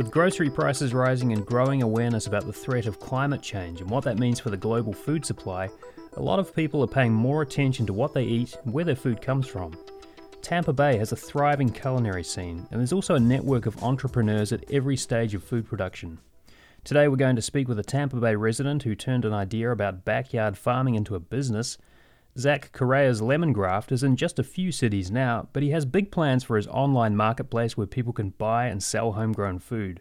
With grocery prices rising and growing awareness about the threat of climate change and what that means for the global food supply, a lot of people are paying more attention to what they eat and where their food comes from. Tampa Bay has a thriving culinary scene, and there's also a network of entrepreneurs at every stage of food production. Today, we're going to speak with a Tampa Bay resident who turned an idea about backyard farming into a business Zach Correa's Lemongraft is in just a few cities now, but he has big plans for his online marketplace where people can buy and sell homegrown food.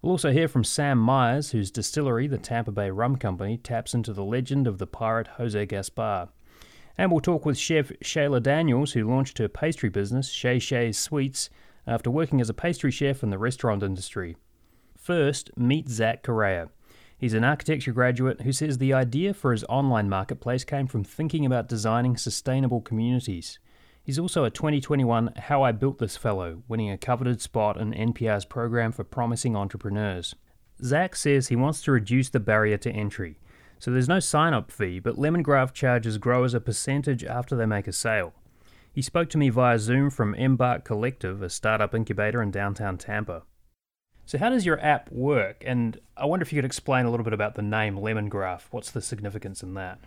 We'll also hear from Sam Myers, whose distillery, the Tampa Bay Rum Company, taps into the legend of the pirate Jose Gaspar. And we'll talk with chef Shayla Daniels, who launched her pastry business, Shay Shay's Sweets, after working as a pastry chef in the restaurant industry. First, meet Zach Correa. He's an architecture graduate who says the idea for his online marketplace came from thinking about designing sustainable communities. He's also a 2021 How I Built This Fellow, winning a coveted spot in NPR's program for promising entrepreneurs. Zach says he wants to reduce the barrier to entry, so there's no sign up fee, but Lemongraft charges growers a percentage after they make a sale. He spoke to me via Zoom from Embark Collective, a startup incubator in downtown Tampa. So, how does your app work? And I wonder if you could explain a little bit about the name Lemongraft. What's the significance in that?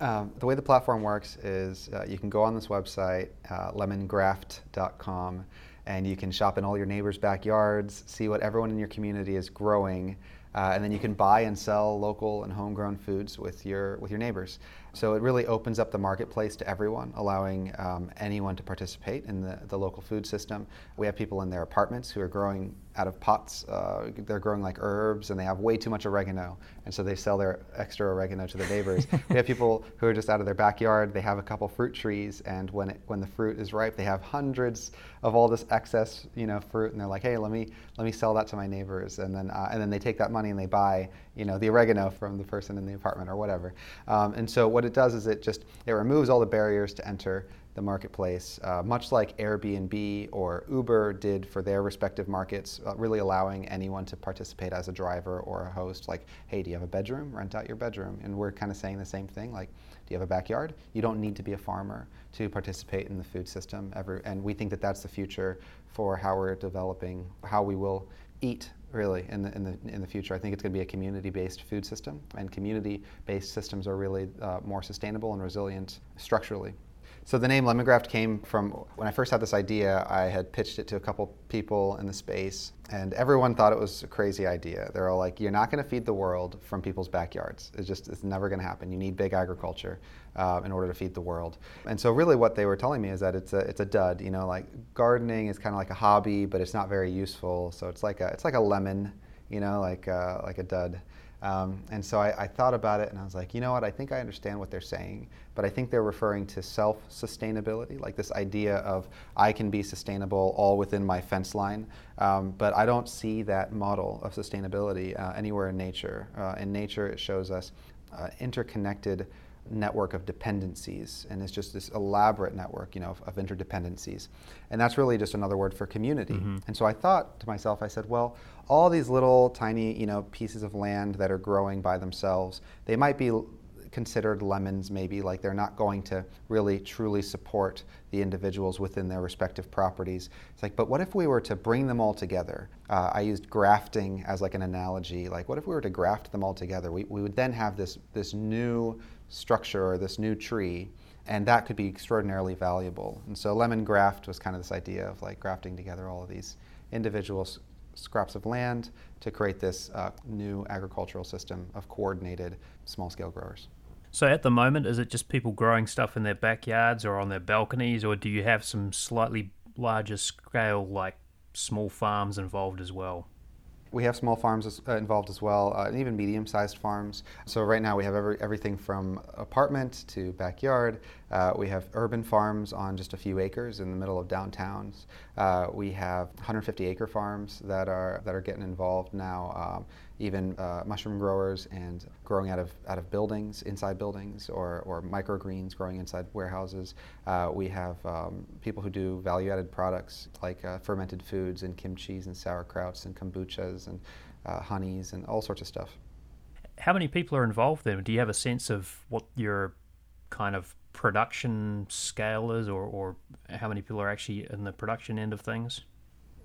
Um, the way the platform works is uh, you can go on this website, uh, lemongraft.com, and you can shop in all your neighbors' backyards, see what everyone in your community is growing, uh, and then you can buy and sell local and homegrown foods with your with your neighbors. So it really opens up the marketplace to everyone, allowing um, anyone to participate in the, the local food system. We have people in their apartments who are growing out of pots. Uh, they're growing like herbs and they have way too much oregano. And so they sell their extra oregano to their neighbors. we have people who are just out of their backyard. They have a couple fruit trees and when, it, when the fruit is ripe, they have hundreds of all this excess you know, fruit and they're like, hey, let me, let me sell that to my neighbors. And then, uh, and then they take that money and they buy you know, the oregano from the person in the apartment or whatever. Um, and so what it does is it just, it removes all the barriers to enter the marketplace, uh, much like Airbnb or Uber did for their respective markets, uh, really allowing anyone to participate as a driver or a host. Like, hey, do you have a bedroom? Rent out your bedroom. And we're kind of saying the same thing. Like, do you have a backyard? You don't need to be a farmer to participate in the food system. Ever, and we think that that's the future for how we're developing, how we will eat really in the, in the, in the future. I think it's going to be a community-based food system, and community-based systems are really uh, more sustainable and resilient structurally. So the name Lemongraft came from when I first had this idea. I had pitched it to a couple people in the space, and everyone thought it was a crazy idea. They're all like, "You're not going to feed the world from people's backyards. It's just it's never going to happen. You need big agriculture uh, in order to feed the world." And so really, what they were telling me is that it's a it's a dud. You know, like gardening is kind of like a hobby, but it's not very useful. So it's like a it's like a lemon. You know, like uh, like a dud. Um, and so I, I, thought about it and I was like, you know what, I think I understand what they're saying, but I think they're referring to self sustainability, like this idea of I can be sustainable all within my fence line. Um, but I don't see that model of sustainability uh, anywhere in nature. Uh, in nature, it shows us uh, interconnected network of dependencies and it's just this elaborate network you know of, of interdependencies. And that's really just another word for community. Mm-hmm. and so i thought to myself i said well all these little tiny you know pieces of land that are growing by themselves they might be considered lemons maybe like they're not going to really truly support the individuals within their respective properties. It's like but what if we were to bring them all together? Uh, i used grafting as like an analogy like what if we were to graft them all together? We, we would then have this this new structure or this new tree and that could be extraordinarily valuable and so lemon graft was kind of this idea of like grafting together all of these individual scraps of land to create this uh, new agricultural system of coordinated small scale growers so at the moment, is it just people growing stuff in their backyards or on their balconies, or do you have some slightly larger scale, like small farms involved as well? We have small farms as, uh, involved as well, uh, and even medium-sized farms. So right now we have every, everything from apartment to backyard. Uh, we have urban farms on just a few acres in the middle of downtowns. Uh, we have 150-acre farms that are that are getting involved now. Um, even uh, mushroom growers and growing out of out of buildings, inside buildings, or or microgreens growing inside warehouses. Uh, we have um, people who do value-added products like uh, fermented foods and kimchi's and sauerkrauts and kombuchas and uh, honeys and all sorts of stuff. How many people are involved then? Do you have a sense of what your kind of production scale is, or, or how many people are actually in the production end of things?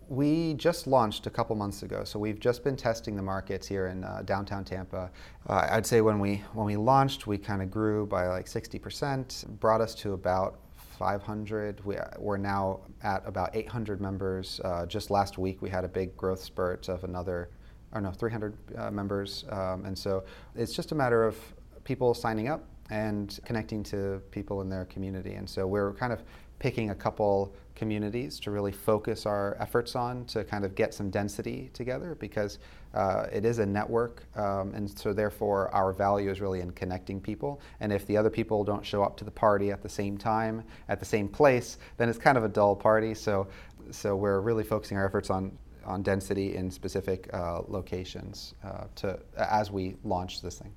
We just launched a couple months ago, so we've just been testing the markets here in uh, downtown Tampa. Uh, I'd say when we when we launched, we kind of grew by like 60%, brought us to about 500. We, are now at about 800 members. Uh, just last week, we had a big growth spurt of another, or no, 300 uh, members, um, and so it's just a matter of people signing up and connecting to people in their community. And so we're kind of picking a couple communities to really focus our efforts on to kind of get some density together because uh, it is a network um, and so therefore our value is really in connecting people. And if the other people don't show up to the party at the same time at the same place then it's kind of a dull party. So so we're really focusing our efforts on on density in specific uh, locations uh, to as we launch this thing.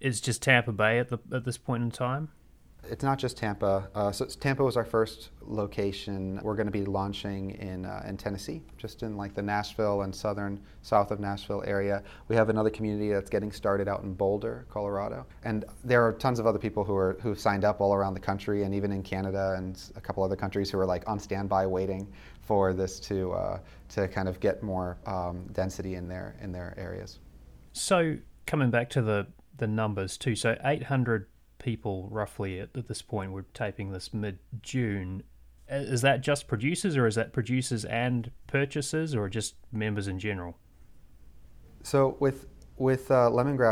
Is just Tampa Bay at the at this point in time it's not just Tampa. Uh, so Tampa was our first location. We're going to be launching in uh, in Tennessee, just in like the Nashville and southern south of Nashville area. We have another community that's getting started out in Boulder, Colorado, and there are tons of other people who are who've signed up all around the country and even in Canada and a couple other countries who are like on standby waiting for this to uh, to kind of get more um, density in their in their areas. So coming back to the the numbers too, so 800 people roughly at, at this point. We're taping this mid June. Is that just producers, or is that producers and purchasers, or just members in general? So with with uh,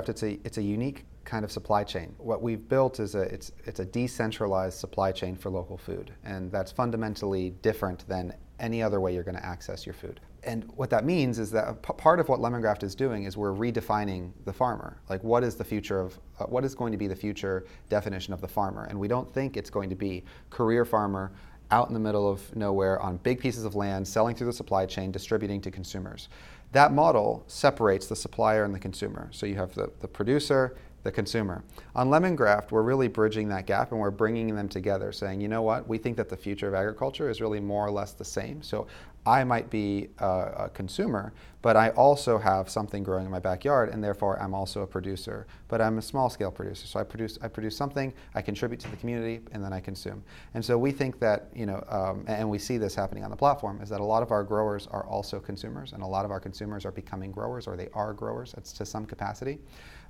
it's a it's a unique kind of supply chain. What we've built is a it's it's a decentralized supply chain for local food, and that's fundamentally different than any other way you're going to access your food. And what that means is that part of what Lemongraft is doing is we're redefining the farmer. Like, what is the future of uh, what is going to be the future definition of the farmer? And we don't think it's going to be career farmer out in the middle of nowhere on big pieces of land, selling through the supply chain, distributing to consumers. That model separates the supplier and the consumer. So you have the, the producer, the consumer. On Lemongraft, we're really bridging that gap and we're bringing them together, saying, you know what, we think that the future of agriculture is really more or less the same. So I might be a, a, consumer, but I also have something growing in my backyard, and therefore I'm also a producer. But I'm a small scale producer, so I produce I produce something, I contribute to the community, and then I consume. And so we think that you know, um, and we see this happening on the platform, is that a lot of our growers are also consumers, and a lot of our consumers are becoming growers, or they are growers. To some capacity.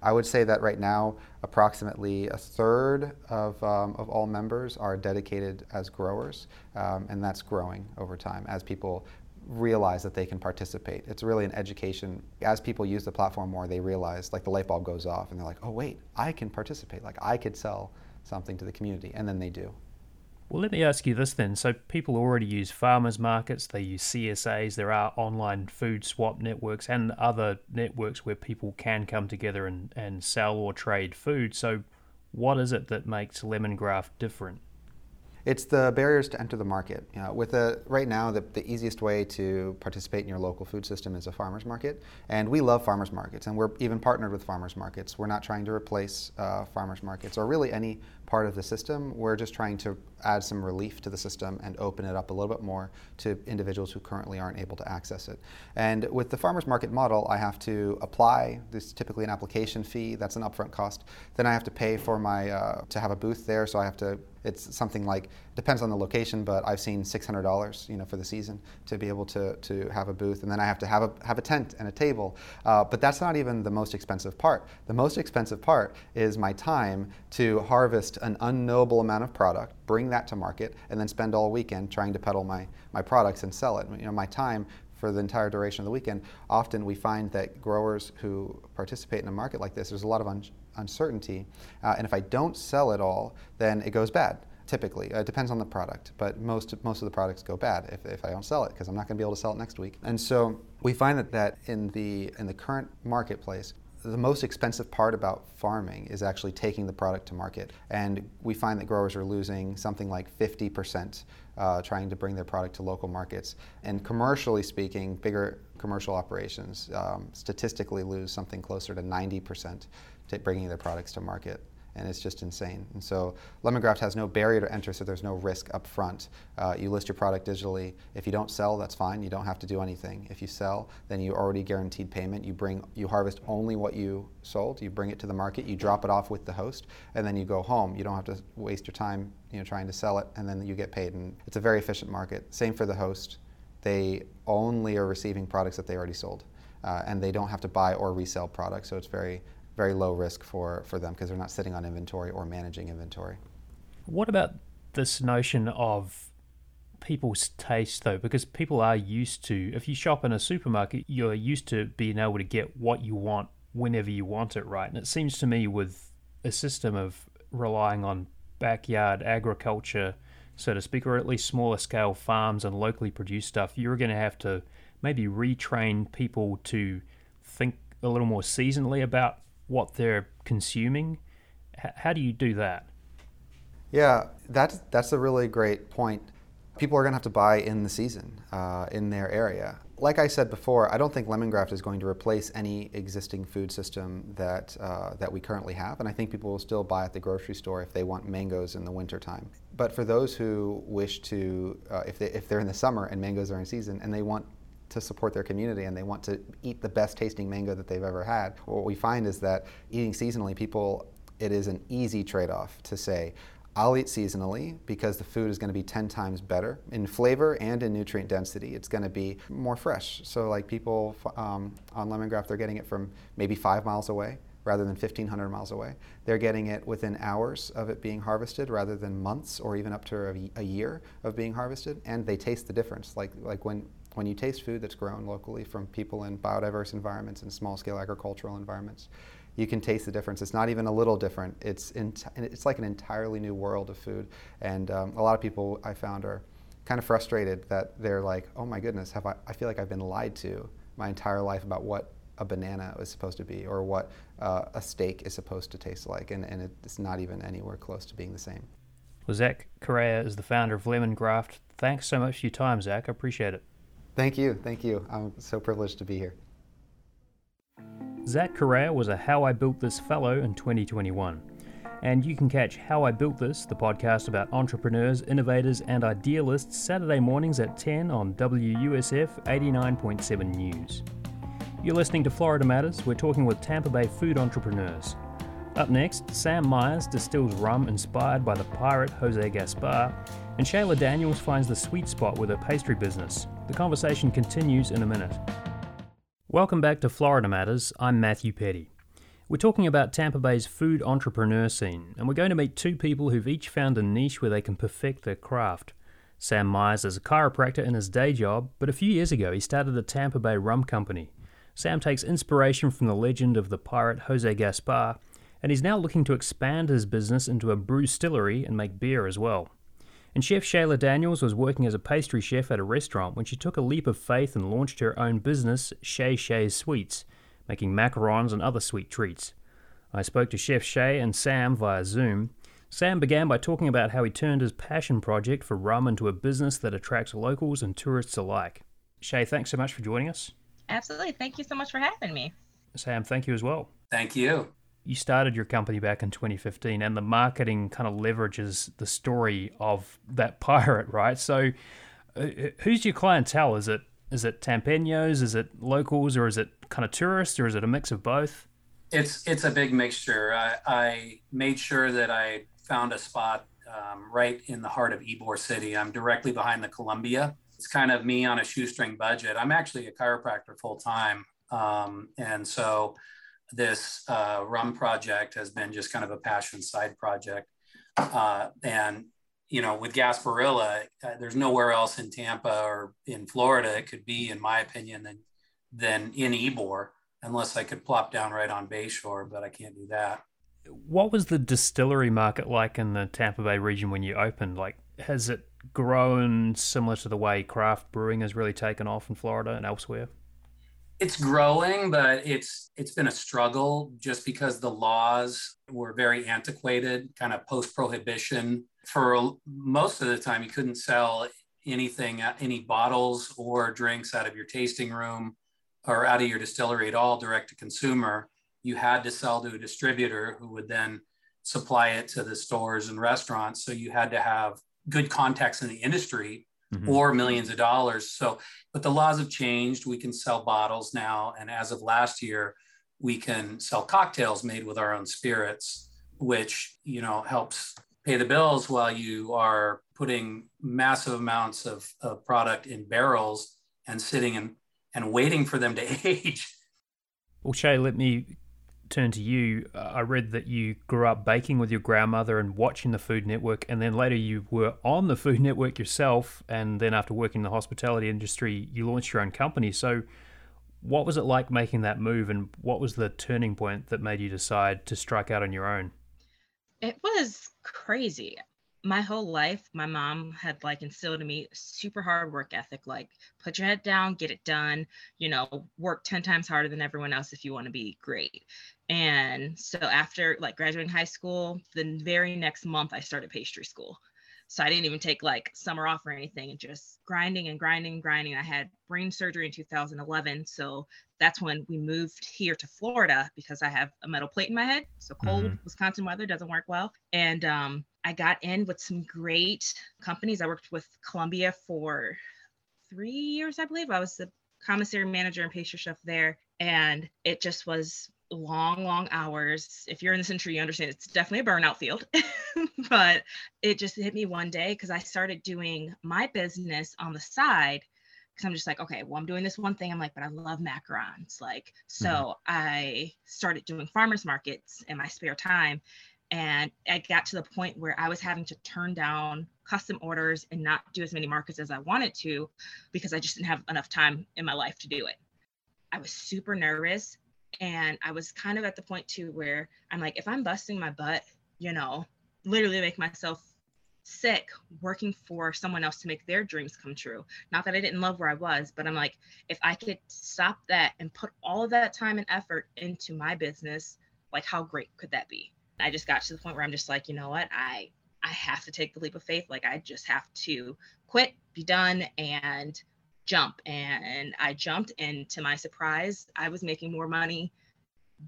I would say that right now, approximately a third of, um, of all members are dedicated as growers, um, and that's growing over time as people realize that they can participate. It's really an education. As people use the platform more, they realize, like the light bulb goes off, and they're like, oh, wait, I can participate. Like, I could sell something to the community, and then they do. Well, let me ask you this then. So, people already use farmers markets, they use CSAs, there are online food swap networks and other networks where people can come together and, and sell or trade food. So, what is it that makes Lemongraft different? It's the barriers to enter the market. You know, with a, right now, the, the easiest way to participate in your local food system is a farmer's market. And we love farmer's markets, and we're even partnered with farmer's markets. We're not trying to replace uh, farmer's markets or really any part of the system. We're just trying to add some relief to the system and open it up a little bit more to individuals who currently aren't able to access it. And with the farmers market model, I have to apply. This typically an application fee. That's an upfront cost. Then I have to pay for my uh, to have a booth there. So I have to. It's something like depends on the location, but I've seen $600, you know, for the season to be able to, to have a booth, and then I have to have a have a tent and a table. Uh, but that's not even the most expensive part. The most expensive part is my time to harvest an unknowable amount of product, bring that to market, and then spend all weekend trying to peddle my, my products and sell it. You know, my time for the entire duration of the weekend, often we find that growers who participate in a market like this, there's a lot of un- uncertainty. Uh, and if I don't sell it all, then it goes bad. typically. It depends on the product, but most, most of the products go bad if, if I don't sell it because I'm not going to be able to sell it next week. And so we find that, that in, the, in the current marketplace, the most expensive part about farming is actually taking the product to market. And we find that growers are losing something like 50% uh, trying to bring their product to local markets. And commercially speaking, bigger commercial operations um, statistically lose something closer to 90% to bringing their products to market and it's just insane. And so Lemongraft has no barrier to enter, so there's no risk up front. Uh, you list your product digitally. If you don't sell, that's fine. You don't have to do anything. If you sell, then you already guaranteed payment. You bring, you harvest only what you sold. You bring it to the market. You drop it off with the host, and then you go home. You don't have to waste your time, you know, trying to sell it, and then you get paid. And it's a very efficient market. Same for the host. They only are receiving products that they already sold. Uh, and they don't have to buy or resell products, so it's very very low risk for, for them because they're not sitting on inventory or managing inventory. What about this notion of people's taste though? Because people are used to, if you shop in a supermarket, you're used to being able to get what you want whenever you want it, right? And it seems to me with a system of relying on backyard agriculture, so to speak, or at least smaller scale farms and locally produced stuff, you're going to have to maybe retrain people to think a little more seasonally about what they're consuming. H- how do you do that? Yeah, that's that's a really great point. People are going to have to buy in the season uh, in their area. Like I said before, I don't think Lemongraft is going to replace any existing food system that uh, that we currently have, and I think people will still buy at the grocery store if they want mangoes in the wintertime. But for those who wish to, uh, if they if they're in the summer and mangoes are in season and they want to support their community and they want to eat the best tasting mango that they've ever had. What we find is that eating seasonally, people, it is an easy trade off to say, I'll eat seasonally because the food is going to be 10 times better in flavor and in nutrient density. It's going to be more fresh. So, like people um, on Lemongraft, they're getting it from maybe five miles away rather than 1,500 miles away. They're getting it within hours of it being harvested rather than months or even up to a year of being harvested. And they taste the difference. Like, like when when you taste food that's grown locally from people in biodiverse environments and small scale agricultural environments, you can taste the difference. It's not even a little different. It's, it's like an entirely new world of food. And um, a lot of people I found are kind of frustrated that they're like, oh my goodness, have I, I feel like I've been lied to my entire life about what a banana is supposed to be or what uh, a steak is supposed to taste like. And, and it's not even anywhere close to being the same. Well, Zach Correa is the founder of Lemon Graft. Thanks so much for your time, Zach. I appreciate it. Thank you. Thank you. I'm so privileged to be here. Zach Correa was a How I Built This Fellow in 2021. And you can catch How I Built This, the podcast about entrepreneurs, innovators, and idealists, Saturday mornings at 10 on WUSF 89.7 News. You're listening to Florida Matters. We're talking with Tampa Bay food entrepreneurs. Up next, Sam Myers distills rum inspired by the pirate Jose Gaspar, and Shayla Daniels finds the sweet spot with her pastry business. The conversation continues in a minute. Welcome back to Florida Matters. I'm Matthew Peddie. We're talking about Tampa Bay's food entrepreneur scene, and we're going to meet two people who've each found a niche where they can perfect their craft. Sam Myers is a chiropractor in his day job, but a few years ago he started the Tampa Bay Rum Company. Sam takes inspiration from the legend of the pirate Jose Gaspar, and he's now looking to expand his business into a brew distillery and make beer as well. And Chef Shayla Daniels was working as a pastry chef at a restaurant when she took a leap of faith and launched her own business, Shay Shay's Sweets, making macarons and other sweet treats. I spoke to Chef Shay and Sam via Zoom. Sam began by talking about how he turned his passion project for rum into a business that attracts locals and tourists alike. Shay, thanks so much for joining us. Absolutely. Thank you so much for having me. Sam, thank you as well. Thank you you started your company back in 2015 and the marketing kind of leverages the story of that pirate right? So uh, who's your clientele? Is it is it tampeños is it locals? Or is it kind of tourists? Or is it a mix of both? It's it's a big mixture. I, I made sure that i found a spot um, right in the heart of ybor city. I'm directly behind the columbia. It's kind of me on a shoestring budget. I'm actually a chiropractor full time um, and so this uh, rum project has been just kind of a passion side project. Uh, and, you know, with Gasparilla, uh, there's nowhere else in Tampa or in Florida it could be, in my opinion, than, than in Ybor, unless I could plop down right on Bayshore, but I can't do that. What was the distillery market like in the Tampa Bay region when you opened? Like, has it grown similar to the way craft brewing has really taken off in Florida and elsewhere? It's growing, but it's it's been a struggle just because the laws were very antiquated, kind of post prohibition. For most of the time, you couldn't sell anything, uh, any bottles or drinks out of your tasting room or out of your distillery at all direct to consumer. You had to sell to a distributor who would then supply it to the stores and restaurants. So you had to have good contacts in the industry mm-hmm. or millions of dollars. So, but the laws have changed. We can sell bottles now. And as of last year, we can sell cocktails made with our own spirits, which, you know, helps pay the bills while you are putting massive amounts of, of product in barrels and sitting and, and waiting for them to age. Well, Shay, let me turn to you. Uh, I read that you grew up baking with your grandmother and watching the Food Network, and then later you were on the Food Network yourself, and then after working in the hospitality industry, you launched your own company. So, what was it like making that move, and what was the turning point that made you decide to strike out on your own? It was crazy my whole life, my mom had like instilled in me super hard work ethic, like put your head down, get it done, you know, work 10 times harder than everyone else if you want to be great. And so after like graduating high school, the very next month I started pastry school. So I didn't even take like summer off or anything and just grinding and grinding and grinding. I had brain surgery in 2011. So that's when we moved here to Florida because I have a metal plate in my head. So cold mm-hmm. Wisconsin weather doesn't work well. And um, I got in with some great companies. I worked with Columbia for three years, I believe. I was the commissary manager and pastry chef there. And it just was long, long hours. If you're in this industry, you understand it's definitely a burnout field. but it just hit me one day because I started doing my business on the side because I'm just like, okay, well, I'm doing this one thing. I'm like, but I love macarons. Like, so mm-hmm. I started doing farmers markets in my spare time. And I got to the point where I was having to turn down custom orders and not do as many markets as I wanted to because I just didn't have enough time in my life to do it. I was super nervous. And I was kind of at the point too where I'm like, if I'm busting my butt, you know, literally make myself sick working for someone else to make their dreams come true. Not that I didn't love where I was, but I'm like, if I could stop that and put all of that time and effort into my business, like how great could that be? I just got to the point where I'm just like, you know what? I I have to take the leap of faith. Like I just have to quit, be done, and jump. And I jumped, and to my surprise, I was making more money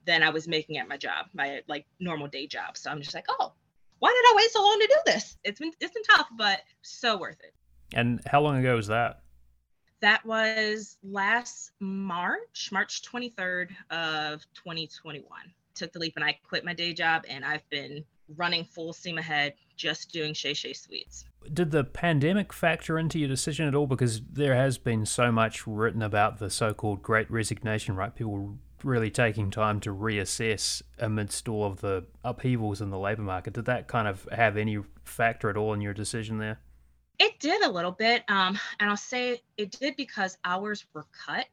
than I was making at my job, my like normal day job. So I'm just like, oh, why did I wait so long to do this? It's been it's been tough, but so worth it. And how long ago was that? That was last March, March 23rd of 2021 took the leap and I quit my day job and I've been running full steam ahead just doing Shay Shay Sweets. Did the pandemic factor into your decision at all? Because there has been so much written about the so called great resignation, right? People really taking time to reassess amidst all of the upheavals in the labor market. Did that kind of have any factor at all in your decision there? It did a little bit. Um, and I'll say it did because hours were cut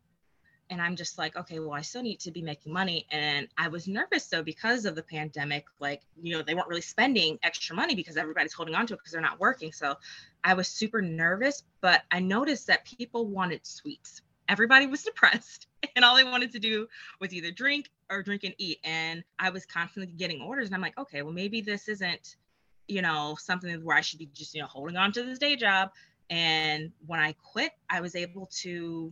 and i'm just like okay well i still need to be making money and i was nervous though because of the pandemic like you know they weren't really spending extra money because everybody's holding on to it because they're not working so i was super nervous but i noticed that people wanted sweets. Everybody was depressed and all they wanted to do was either drink or drink and eat and i was constantly getting orders and i'm like okay well maybe this isn't you know something where i should be just you know holding on to this day job and when i quit i was able to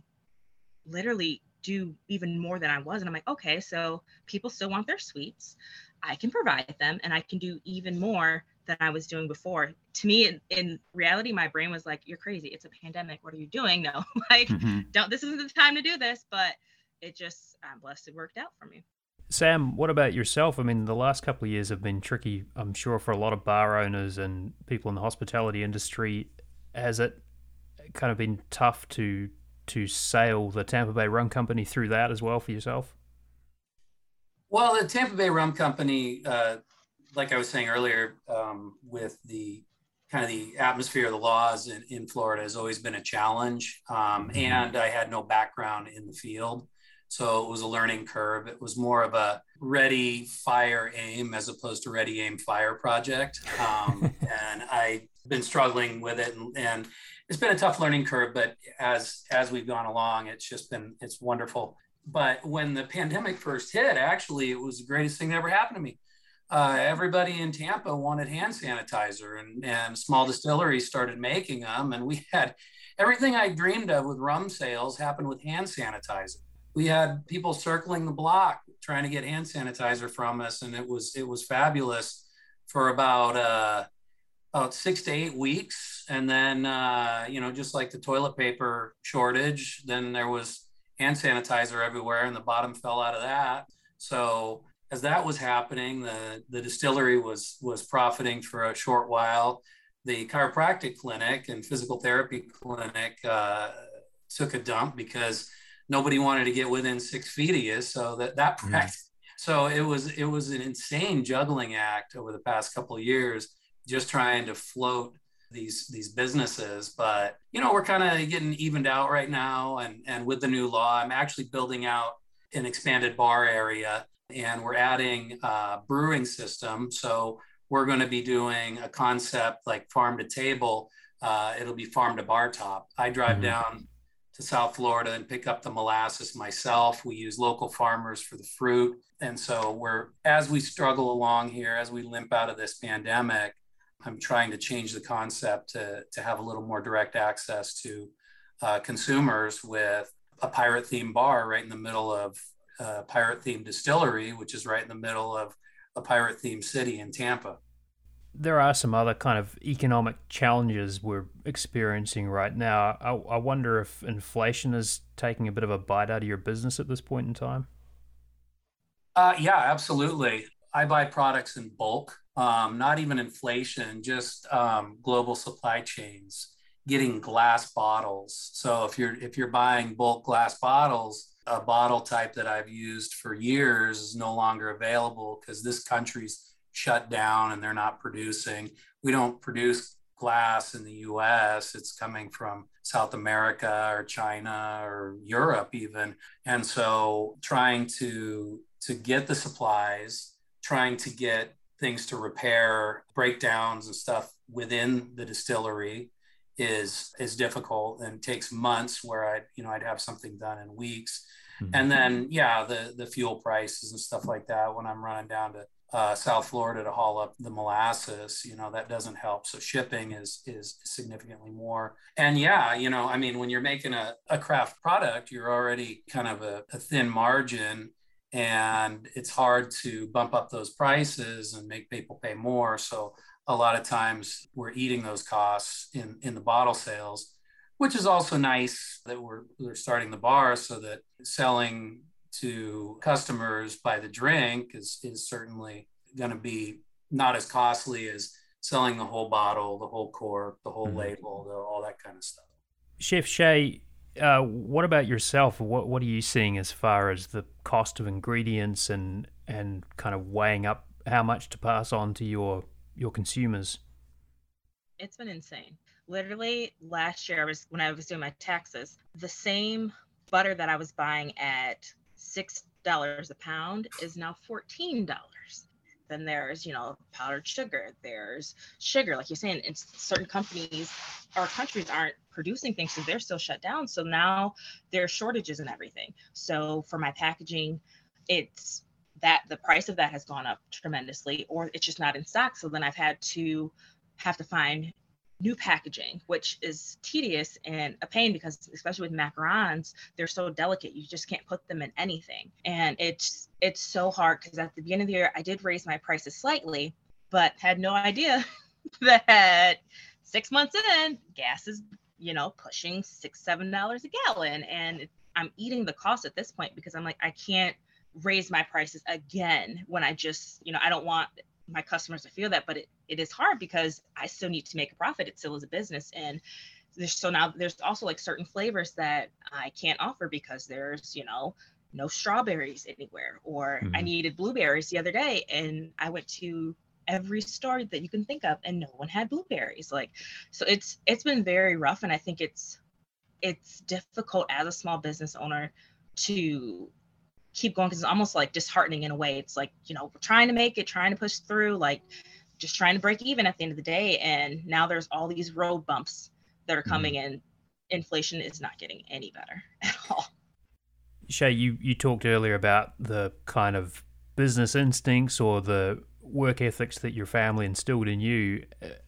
literally do even more than I was. And I'm like, okay, so people still want their sweets. I can provide them and I can do even more than I was doing before. To me, in, in reality, my brain was like, you're crazy. It's a pandemic. What are you doing? No, like, mm-hmm. don't, this isn't the time to do this. But it just, I'm blessed it worked out for me. Sam, what about yourself? I mean, the last couple of years have been tricky, I'm sure, for a lot of bar owners and people in the hospitality industry. Has it kind of been tough to to sail the Tampa Bay Rum Company through that as well for yourself? Well, the Tampa Bay Rum Company, uh, like I was saying earlier, um, with the kind of the atmosphere of the laws in, in Florida has always been a challenge. Um, mm-hmm. And I had no background in the field. So it was a learning curve. It was more of a ready, fire, aim as opposed to ready, aim, fire project. Um, and I've been struggling with it, and, and it's been a tough learning curve. But as as we've gone along, it's just been it's wonderful. But when the pandemic first hit, actually, it was the greatest thing that ever happened to me. Uh, everybody in Tampa wanted hand sanitizer, and, and small distilleries started making them. And we had everything I dreamed of with rum sales happened with hand sanitizer we had people circling the block trying to get hand sanitizer from us, and it was it was fabulous for about uh, about six to eight weeks, and then uh, you know just like the toilet paper shortage, then there was hand sanitizer everywhere, and the bottom fell out of that. So as that was happening, the the distillery was was profiting for a short while. The chiropractic clinic and physical therapy clinic uh, took a dump because nobody wanted to get within six feet of you. So that that mm. practice, so it was it was an insane juggling act over the past couple of years, just trying to float these these businesses. But you know, we're kind of getting evened out right now, and and with the new law, I'm actually building out an expanded bar area, and we're adding a brewing system. So we're going to be doing a concept like farm to table. Uh, it'll be farm to bar top. I drive mm-hmm. down to South Florida and pick up the molasses myself. We use local farmers for the fruit. And so we're, as we struggle along here, as we limp out of this pandemic, I'm trying to change the concept to, to have a little more direct access to uh, consumers with a pirate themed bar right in the middle of a pirate themed distillery, which is right in the middle of a pirate themed city in Tampa there are some other kind of economic challenges we're experiencing right now. I, I, wonder if inflation is taking a bit of a bite out of your business at this point in time. Uh, yeah, absolutely. I buy products in bulk, um, not even inflation, just um, global supply chains getting glass bottles. So if you're if you're buying bulk glass bottles, a bottle type that I've used for years is no longer available because this country's shut down and they're not producing. We don't produce glass in the US, it's coming from South America or China or Europe even. And so trying to to get the supplies, trying to get things to repair breakdowns and stuff within the distillery is is difficult and takes months where I you know I'd have something done in weeks. Mm-hmm. And then yeah, the the fuel prices and stuff like that when I'm running down to uh, South Florida to haul up the molasses, you know, that doesn't help. So shipping is is significantly more. And yeah, you know, I mean, when you're making a, a craft product, you're already kind of a, a thin margin and it's hard to bump up those prices and make people pay more. So a lot of times we're eating those costs in, in the bottle sales, which is also nice that we're, we're starting the bar so that selling to customers by the drink is, is certainly going to be not as costly as selling the whole bottle, the whole cork, the whole mm-hmm. label, the, all that kind of stuff. Chef Shay, uh, what about yourself? What what are you seeing as far as the cost of ingredients and and kind of weighing up how much to pass on to your your consumers? It's been insane. Literally last year, I was when I was doing my taxes, the same butter that I was buying at six dollars a pound is now fourteen dollars. Then there's, you know, powdered sugar. There's sugar, like you're saying, in certain companies or countries aren't producing things, so they're still shut down. So now there are shortages and everything. So for my packaging, it's that the price of that has gone up tremendously, or it's just not in stock. So then I've had to have to find new packaging, which is tedious and a pain because especially with macarons, they're so delicate. You just can't put them in anything. And it's it's so hard because at the beginning of the year I did raise my prices slightly, but had no idea that six months in, gas is, you know, pushing six, seven dollars a gallon. And I'm eating the cost at this point because I'm like, I can't raise my prices again when I just, you know, I don't want my customers to feel that, but it, it is hard because I still need to make a profit. It still is a business. And there's so now there's also like certain flavors that I can't offer because there's, you know, no strawberries anywhere. Or mm-hmm. I needed blueberries the other day and I went to every store that you can think of and no one had blueberries. Like so it's it's been very rough and I think it's it's difficult as a small business owner to keep going because it's almost like disheartening in a way. It's like, you know, we're trying to make it, trying to push through, like just trying to break even at the end of the day. And now there's all these road bumps that are mm-hmm. coming mm-hmm. in. Inflation is not getting any better at all. Shay, you, you talked earlier about the kind of business instincts or the work ethics that your family instilled in you.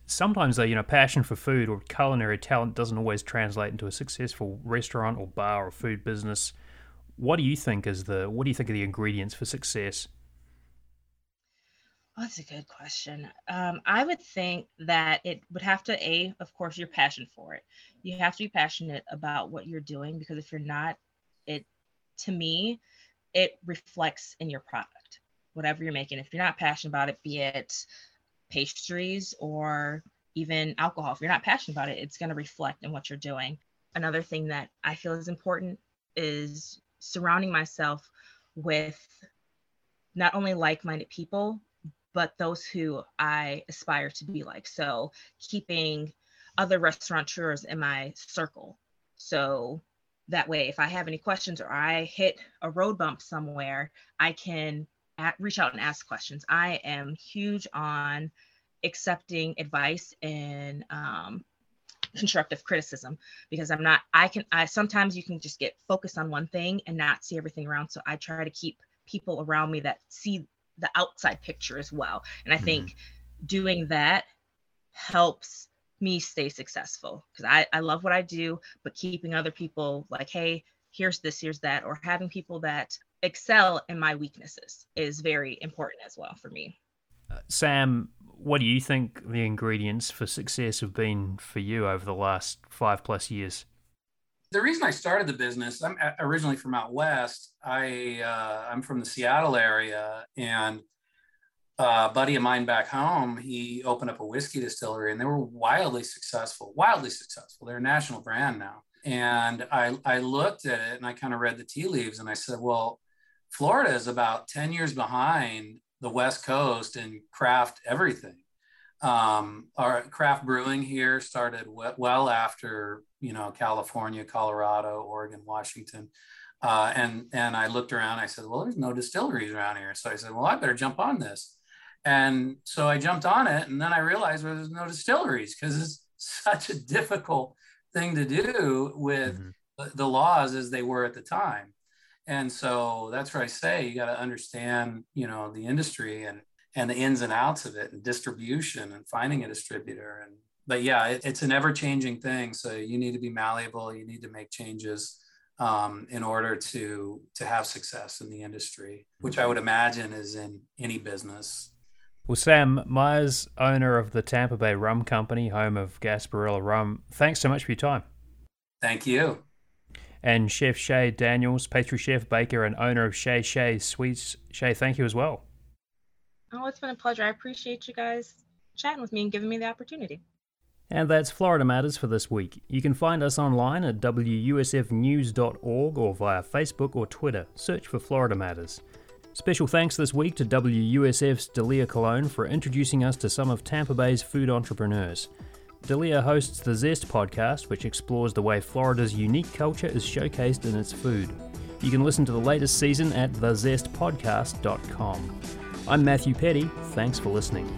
Sometimes, though, you know, passion for food or culinary talent doesn't always translate into a successful restaurant or bar or food business. What do you think is the what do you think are the ingredients for success? Oh, that's a good question. Um, I would think that it would have to a, of course, your passion for it. You have to be passionate about what you're doing because if you're not, it to me, it reflects in your product, whatever you're making. If you're not passionate about it, be it pastries or even alcohol, if you're not passionate about it, it's going to reflect in what you're doing. Another thing that I feel is important is surrounding myself with not only like minded people, but those who I aspire to be like. So keeping other restaurateurs in my circle. So that way, if I have any questions or I hit a road bump somewhere, I can at, reach out and ask questions. I am huge on accepting advice and um, constructive criticism because I'm not, I can, I sometimes you can just get focused on one thing and not see everything around. So I try to keep people around me that see the outside picture as well. And I mm-hmm. think doing that helps me stay successful because I, I love what I do, but keeping other people like, hey, here's this, here's that, or having people that excel in my weaknesses is very important as well for me. Uh, Sam, what do you think the ingredients for success have been for you over the last five plus years? The reason I started the business, I'm originally from out west. I uh, I'm from the Seattle area, and uh, a buddy of mine back home, he opened up a whiskey distillery, and they were wildly successful. Wildly successful. They're a national brand now. And I I looked at it and I kind of read the tea leaves, and I said, well, Florida is about ten years behind the West Coast and craft everything. Um, our craft brewing here started well after you know California, Colorado, Oregon, Washington, uh, and and I looked around. I said, well, there's no distilleries around here. So I said, well, I better jump on this. And so I jumped on it, and then I realized well, there's no distilleries because it's such a difficult thing to do with mm-hmm. the laws as they were at the time. And so that's where I say you got to understand, you know, the industry and and the ins and outs of it and distribution and finding a distributor and but yeah it, it's an ever-changing thing. So you need to be malleable. You need to make changes um, in order to to have success in the industry which i would imagine is in any business. Well sam myers owner of the tampa bay rum company home of gasparilla rum thanks so much for your time. Thank you and chef shay daniels pastry chef baker and owner of shay shay sweets shay thank you as well Oh, it's been a pleasure. I appreciate you guys chatting with me and giving me the opportunity. And that's Florida Matters for this week. You can find us online at wusfnews.org or via Facebook or Twitter. Search for Florida Matters. Special thanks this week to WUSF's Dalia Colón for introducing us to some of Tampa Bay's food entrepreneurs. Dalia hosts the Zest podcast, which explores the way Florida's unique culture is showcased in its food. You can listen to the latest season at thezestpodcast.com. I'm Matthew Peddie. Thanks for listening.